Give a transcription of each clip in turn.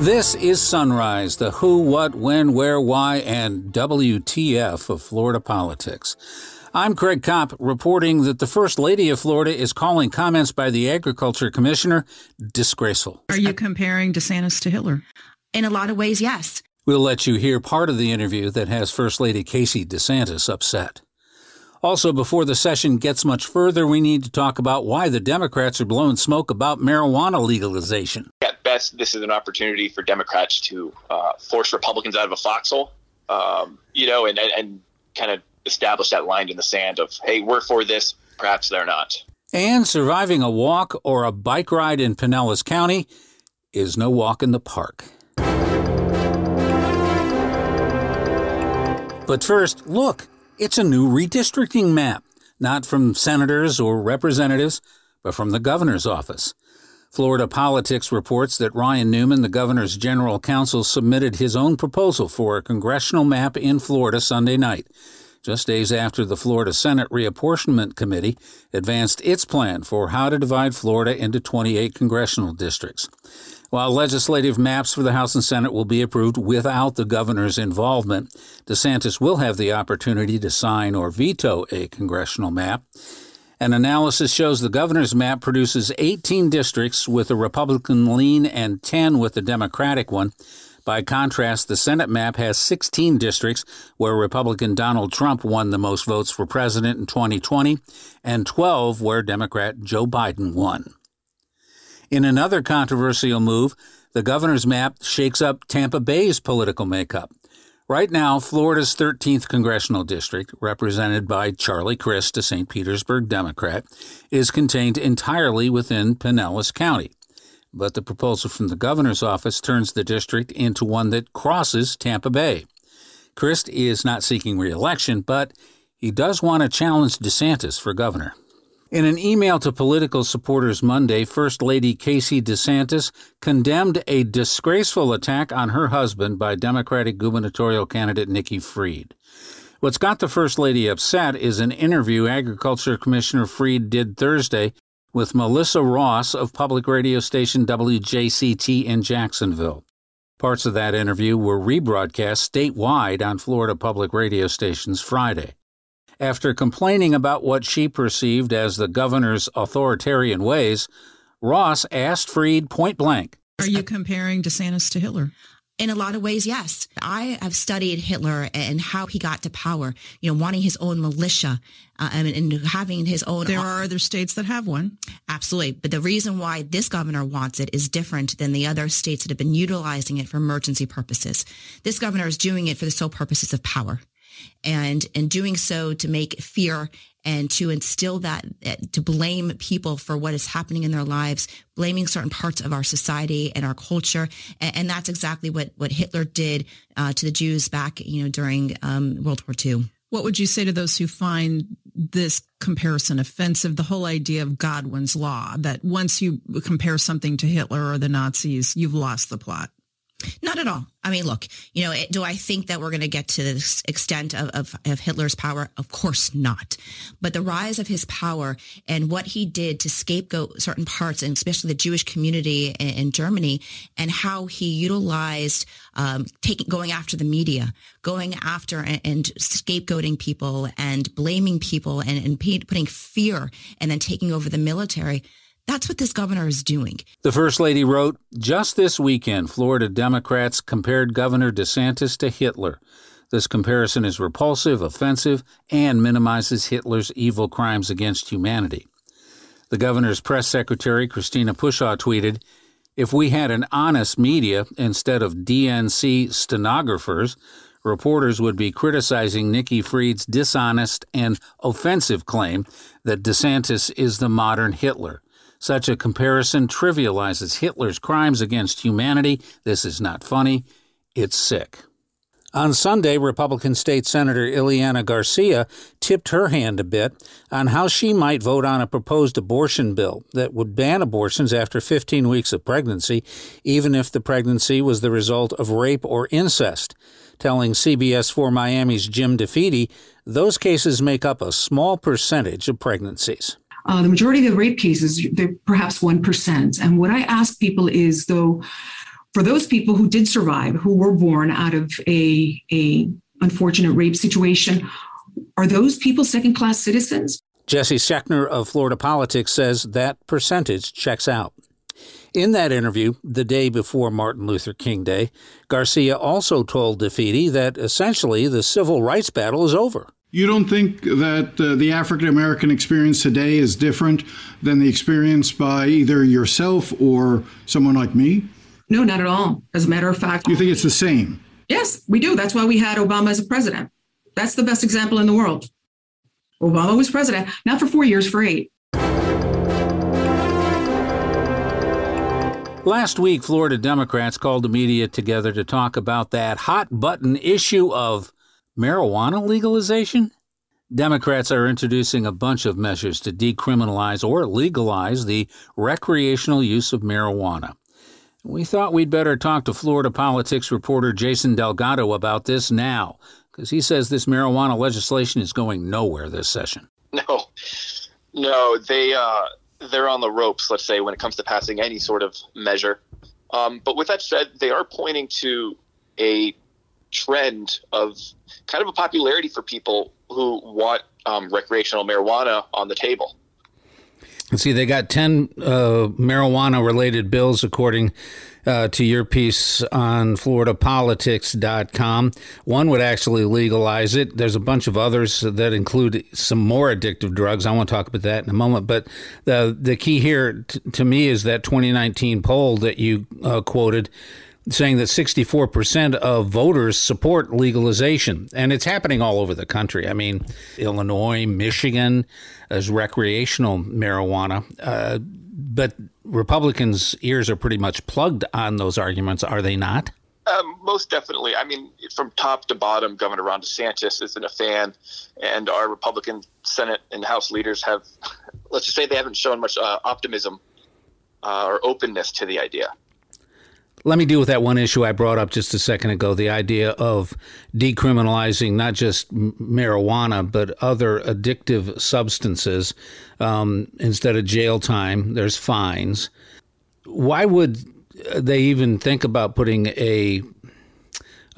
This is Sunrise, the who, what, when, where, why, and WTF of Florida politics. I'm Craig Kopp reporting that the First Lady of Florida is calling comments by the Agriculture Commissioner disgraceful. Are you comparing DeSantis to Hitler? In a lot of ways, yes. We'll let you hear part of the interview that has First Lady Casey DeSantis upset. Also, before the session gets much further, we need to talk about why the Democrats are blowing smoke about marijuana legalization best, this is an opportunity for Democrats to uh, force Republicans out of a foxhole, um, you know, and, and, and kind of establish that line in the sand of, hey, we're for this, perhaps they're not. And surviving a walk or a bike ride in Pinellas County is no walk in the park. But first, look, it's a new redistricting map, not from senators or representatives, but from the governor's office. Florida Politics reports that Ryan Newman, the governor's general counsel, submitted his own proposal for a congressional map in Florida Sunday night, just days after the Florida Senate Reapportionment Committee advanced its plan for how to divide Florida into 28 congressional districts. While legislative maps for the House and Senate will be approved without the governor's involvement, DeSantis will have the opportunity to sign or veto a congressional map. An analysis shows the governor's map produces 18 districts with a Republican lean and 10 with a Democratic one. By contrast, the Senate map has 16 districts where Republican Donald Trump won the most votes for president in 2020 and 12 where Democrat Joe Biden won. In another controversial move, the governor's map shakes up Tampa Bay's political makeup. Right now, Florida's 13th congressional district, represented by Charlie Crist, a St. Petersburg Democrat, is contained entirely within Pinellas County. But the proposal from the governor's office turns the district into one that crosses Tampa Bay. Crist is not seeking reelection, but he does want to challenge DeSantis for governor. In an email to political supporters Monday, First Lady Casey DeSantis condemned a disgraceful attack on her husband by Democratic gubernatorial candidate Nikki Fried. What's got the First Lady upset is an interview Agriculture Commissioner Fried did Thursday with Melissa Ross of public radio station WJCT in Jacksonville. Parts of that interview were rebroadcast statewide on Florida public radio stations Friday after complaining about what she perceived as the governor's authoritarian ways, Ross asked Fried point blank Are you comparing DeSantis to Hitler? In a lot of ways, yes. I have studied Hitler and how he got to power, you know, wanting his own militia uh, and, and, having his own. There are other states that have one. Absolutely. But the reason why this governor wants it is different than the other states that have been utilizing it for emergency purposes. This governor is doing it for the sole purposes of power and in doing so to make fear and to instill that to blame people for what is happening in their lives blaming certain parts of our society and our culture. And, and that's exactly what what hitler did uh, to the jews back you know during um, world war ii what would you say to those who find this comparison offensive? The whole idea of godwin's law that once you compare something to hitler or the nazis you've lost the plot not at all. I mean, look, you know, do I think that we're going to get to this extent of, of, of, Hitler's power? Of course not. But the rise of his power and what he did to scapegoat certain parts, and especially the Jewish community in, in Germany, and how he utilized um, taking going after the media, going after and, and scapegoating people and blaming people and, and putting fear and then taking over the military that's what this governor is doing. The First Lady wrote Just this weekend, Florida Democrats compared Governor DeSantis to Hitler. This comparison is repulsive, offensive, and minimizes Hitler's evil crimes against humanity. The governor's press secretary, Christina Pushaw, tweeted If we had an honest media instead of DNC stenographers, reporters would be criticizing Nikki Fried's dishonest and offensive claim that DeSantis is the modern Hitler. Such a comparison trivializes Hitler's crimes against humanity. This is not funny. It's sick. On Sunday, Republican State Senator Ileana Garcia tipped her hand a bit on how she might vote on a proposed abortion bill that would ban abortions after 15 weeks of pregnancy, even if the pregnancy was the result of rape or incest. Telling CBS 4 Miami's Jim DeFede, those cases make up a small percentage of pregnancies. Uh, the majority of the rape cases, they're perhaps 1%. And what I ask people is, though, for those people who did survive, who were born out of a, a unfortunate rape situation, are those people second class citizens? Jesse Scheckner of Florida Politics says that percentage checks out. In that interview, the day before Martin Luther King Day, Garcia also told DeFede that essentially the civil rights battle is over. You don't think that uh, the African American experience today is different than the experience by either yourself or someone like me? No, not at all. As a matter of fact, you think it's the same? Yes, we do. That's why we had Obama as a president. That's the best example in the world. Obama was president, not for four years, for eight. Last week, Florida Democrats called the media together to talk about that hot button issue of marijuana legalization. Democrats are introducing a bunch of measures to decriminalize or legalize the recreational use of marijuana. We thought we'd better talk to Florida politics reporter Jason Delgado about this now, because he says this marijuana legislation is going nowhere this session. No, no, they uh, they're on the ropes. Let's say when it comes to passing any sort of measure. Um, but with that said, they are pointing to a trend of kind of a popularity for people who want um, recreational marijuana on the table. See, they got 10 uh, marijuana related bills, according uh, to your piece on FloridaPolitics.com. One would actually legalize it. There's a bunch of others that include some more addictive drugs. I want to talk about that in a moment. But the, the key here t- to me is that 2019 poll that you uh, quoted saying that 64% of voters support legalization. And it's happening all over the country. I mean, Illinois, Michigan, as recreational marijuana. Uh, but Republicans' ears are pretty much plugged on those arguments, are they not? Um, most definitely. I mean, from top to bottom, Governor Ron DeSantis isn't a fan, and our Republican Senate and House leaders have, let's just say, they haven't shown much uh, optimism uh, or openness to the idea. Let me deal with that one issue I brought up just a second ago the idea of decriminalizing not just marijuana, but other addictive substances. Um, instead of jail time, there's fines. Why would they even think about putting a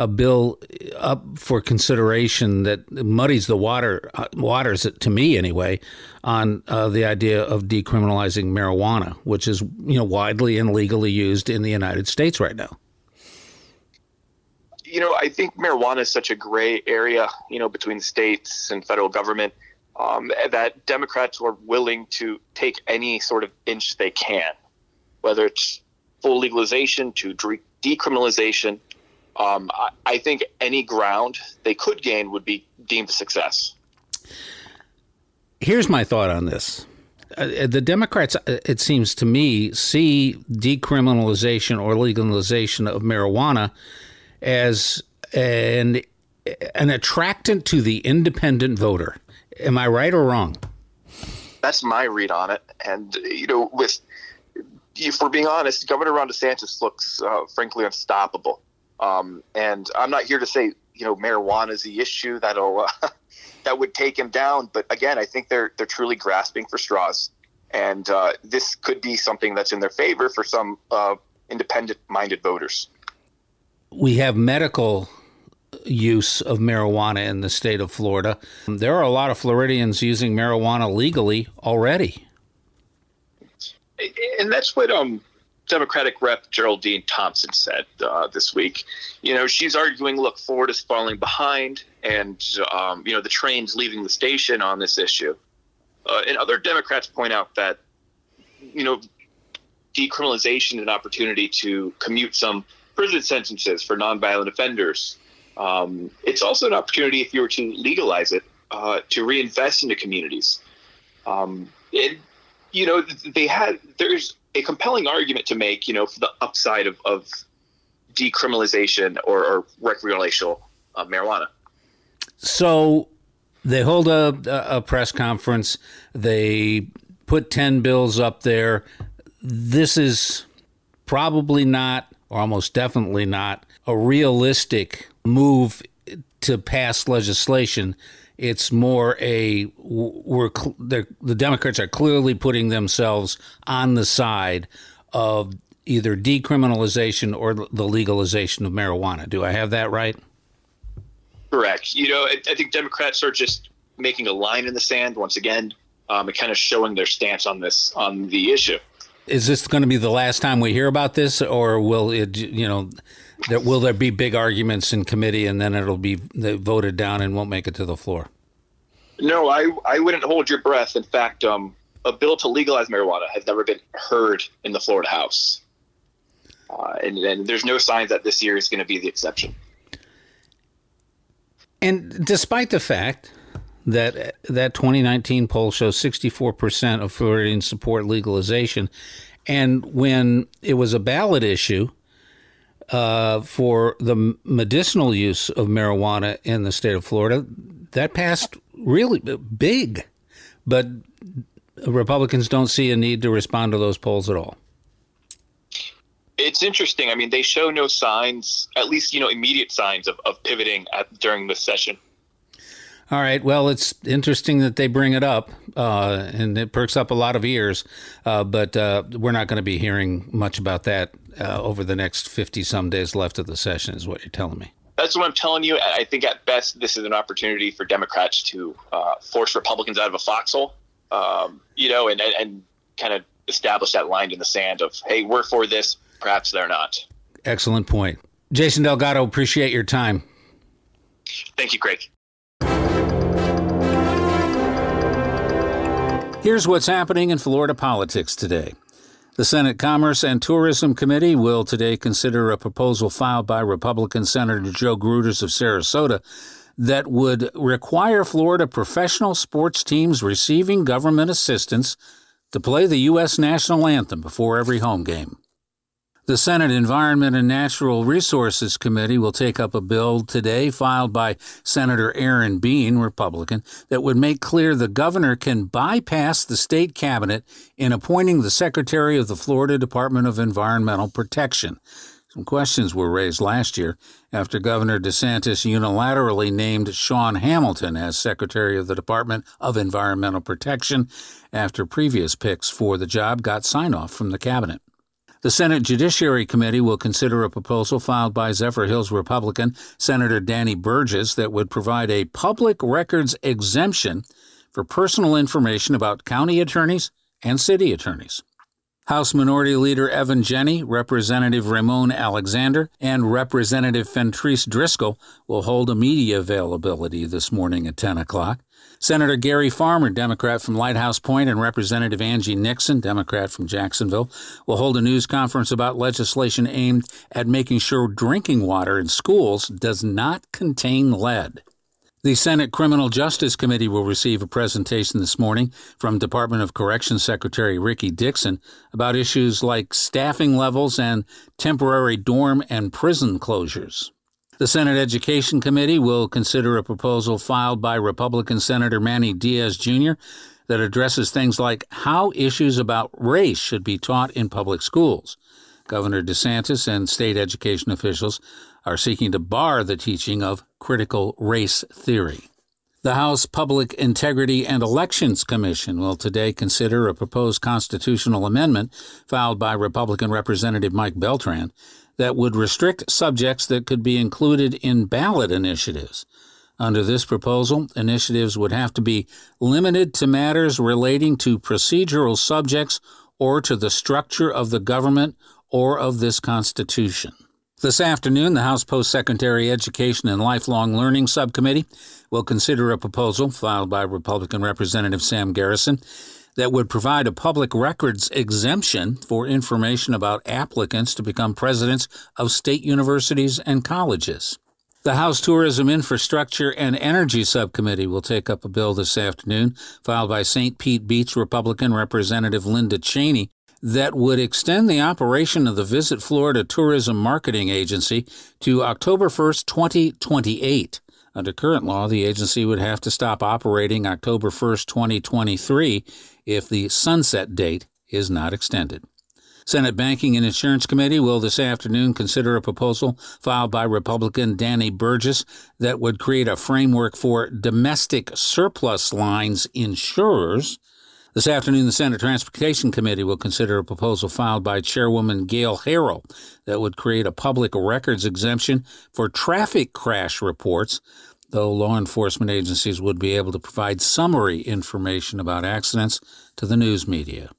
a bill up for consideration that muddies the water uh, waters it to me anyway on uh, the idea of decriminalizing marijuana, which is you know widely and legally used in the United States right now. You know, I think marijuana is such a gray area, you know, between states and federal government um, that Democrats are willing to take any sort of inch they can, whether it's full legalization to decriminalization um, I, I think any ground they could gain would be deemed a success. Here's my thought on this. Uh, the Democrats, uh, it seems to me, see decriminalization or legalization of marijuana as an an attractant to the independent voter. Am I right or wrong? That's my read on it. And you know, with if we're being honest, Governor Ron DeSantis looks uh, frankly unstoppable. Um, and I'm not here to say you know marijuana is the issue that'll uh, that would take him down, but again, I think they're they're truly grasping for straws, and uh, this could be something that's in their favor for some uh, independent-minded voters. We have medical use of marijuana in the state of Florida. There are a lot of Floridians using marijuana legally already. And that's what um Democratic Rep Geraldine Thompson said uh, this week. You know, she's arguing, look, Ford is falling behind, and um, you know the train's leaving the station on this issue. Uh, and other Democrats point out that you know decriminalization is an opportunity to commute some prison sentences for nonviolent offenders. Um, it's also an opportunity, if you were to legalize it, uh, to reinvest into communities. Um, it, you know, they had there's a compelling argument to make, you know, for the upside of, of decriminalization or, or recreational uh, marijuana. So they hold a, a press conference. They put 10 bills up there. This is probably not, or almost definitely not, a realistic move to pass legislation it's more a we're the Democrats are clearly putting themselves on the side of either decriminalization or the legalization of marijuana. Do I have that right? Correct. You know, I, I think Democrats are just making a line in the sand once again, um, and kind of showing their stance on this on the issue. Is this going to be the last time we hear about this, or will it? You know, there, will there be big arguments in committee, and then it'll be voted down and won't make it to the floor? No, I I wouldn't hold your breath. In fact, um, a bill to legalize marijuana has never been heard in the Florida House, uh, and, and there's no signs that this year is going to be the exception. And despite the fact that that 2019 poll shows 64% of Floridians support legalization, and when it was a ballot issue uh, for the medicinal use of marijuana in the state of Florida, that passed really big. But Republicans don't see a need to respond to those polls at all. It's interesting. I mean, they show no signs, at least you know, immediate signs of, of pivoting at, during this session. All right. Well, it's interesting that they bring it up, uh, and it perks up a lot of ears. Uh, but uh, we're not going to be hearing much about that uh, over the next fifty some days left of the session, is what you're telling me. That's what I'm telling you. I think at best, this is an opportunity for Democrats to uh, force Republicans out of a foxhole, um, you know, and, and kind of establish that line in the sand of, hey, we're for this, perhaps they're not. Excellent point. Jason Delgado, appreciate your time. Thank you, Craig. Here's what's happening in Florida politics today. The Senate Commerce and Tourism Committee will today consider a proposal filed by Republican Senator Joe Gruters of Sarasota that would require Florida professional sports teams receiving government assistance to play the U.S. national anthem before every home game. The Senate Environment and Natural Resources Committee will take up a bill today filed by Senator Aaron Bean, Republican, that would make clear the governor can bypass the state cabinet in appointing the Secretary of the Florida Department of Environmental Protection. Some questions were raised last year after Governor DeSantis unilaterally named Shawn Hamilton as Secretary of the Department of Environmental Protection after previous picks for the job got sign off from the cabinet. The Senate Judiciary Committee will consider a proposal filed by Zephyrhills Republican Senator Danny Burgess that would provide a public records exemption for personal information about county attorneys and city attorneys. House Minority Leader Evan Jenne, Representative Ramon Alexander, and Representative Fentrice Driskell will hold a media availability this morning at 10 o'clock. Senator Gary Farmer, Democrat from Lighthouse Point, and Representative Angie Nixon, Democrat from Jacksonville, will hold a news conference about legislation aimed at making sure drinking water in schools does not contain lead. The Senate Criminal Justice Committee will receive a presentation this morning from Department of Corrections Secretary Ricky Dixon about issues like staffing levels and temporary dorm and prison closures. The Senate Education Committee will consider a proposal filed by Republican Senator Manny Diaz Jr. that addresses things like how issues about race should be taught in public schools. Governor DeSantis and state education officials are seeking to bar the teaching of critical race theory. The House Public Integrity and Elections Commission will today consider a proposed constitutional amendment filed by Republican Representative Mike Beltran that would restrict subjects that could be included in ballot initiatives. Under this proposal, initiatives would have to be limited to matters relating to procedural subjects or to the structure of the government or of this Constitution. This afternoon, the House Postsecondary Education and Lifelong Learning Subcommittee will consider a proposal filed by Republican Representative Sam Garrison that would provide a public records exemption for information about applicants to become presidents of state universities and colleges. The House Tourism Infrastructure and Energy Subcommittee will take up a bill this afternoon filed by St. Pete Beach Republican Representative Linda Chaney that would extend the operation of the Visit Florida Tourism Marketing Agency to October 1st, 2028. Under current law, the agency would have to stop operating October 1st, 2023 if the sunset date is not extended. Senate Banking and Insurance Committee will this afternoon consider a proposal filed by Republican Danny Burgess that would create a framework for domestic surplus lines insurers This afternoon, the Senate Transportation Committee will consider a proposal filed by Chairwoman Gayle Harrell that would create a public records exemption for traffic crash reports, though law enforcement agencies would be able to provide summary information about accidents to the news media.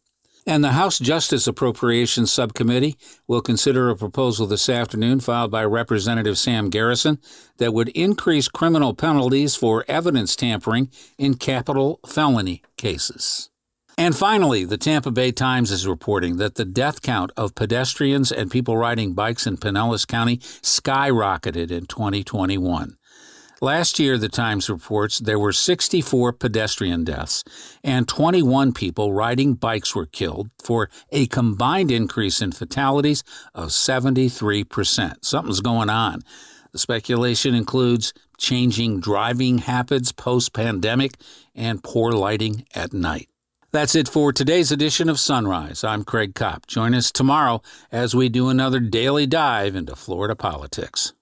And the House Justice Appropriations Subcommittee will consider a proposal this afternoon filed by Representative Sam Garrison that would increase criminal penalties for evidence tampering in capital felony cases. And finally, the Tampa Bay Times is reporting that the death count of pedestrians and people riding bikes in Pinellas County skyrocketed in 2021. Last year, the Times reports there were 64 pedestrian deaths and 21 people riding bikes were killed for a combined increase in fatalities of 73%. Something's going on. The speculation includes changing driving habits post pandemic and poor lighting at night. That's it for today's edition of Sunrise. I'm Craig Kopp. Join us tomorrow as we do another daily dive into Florida politics.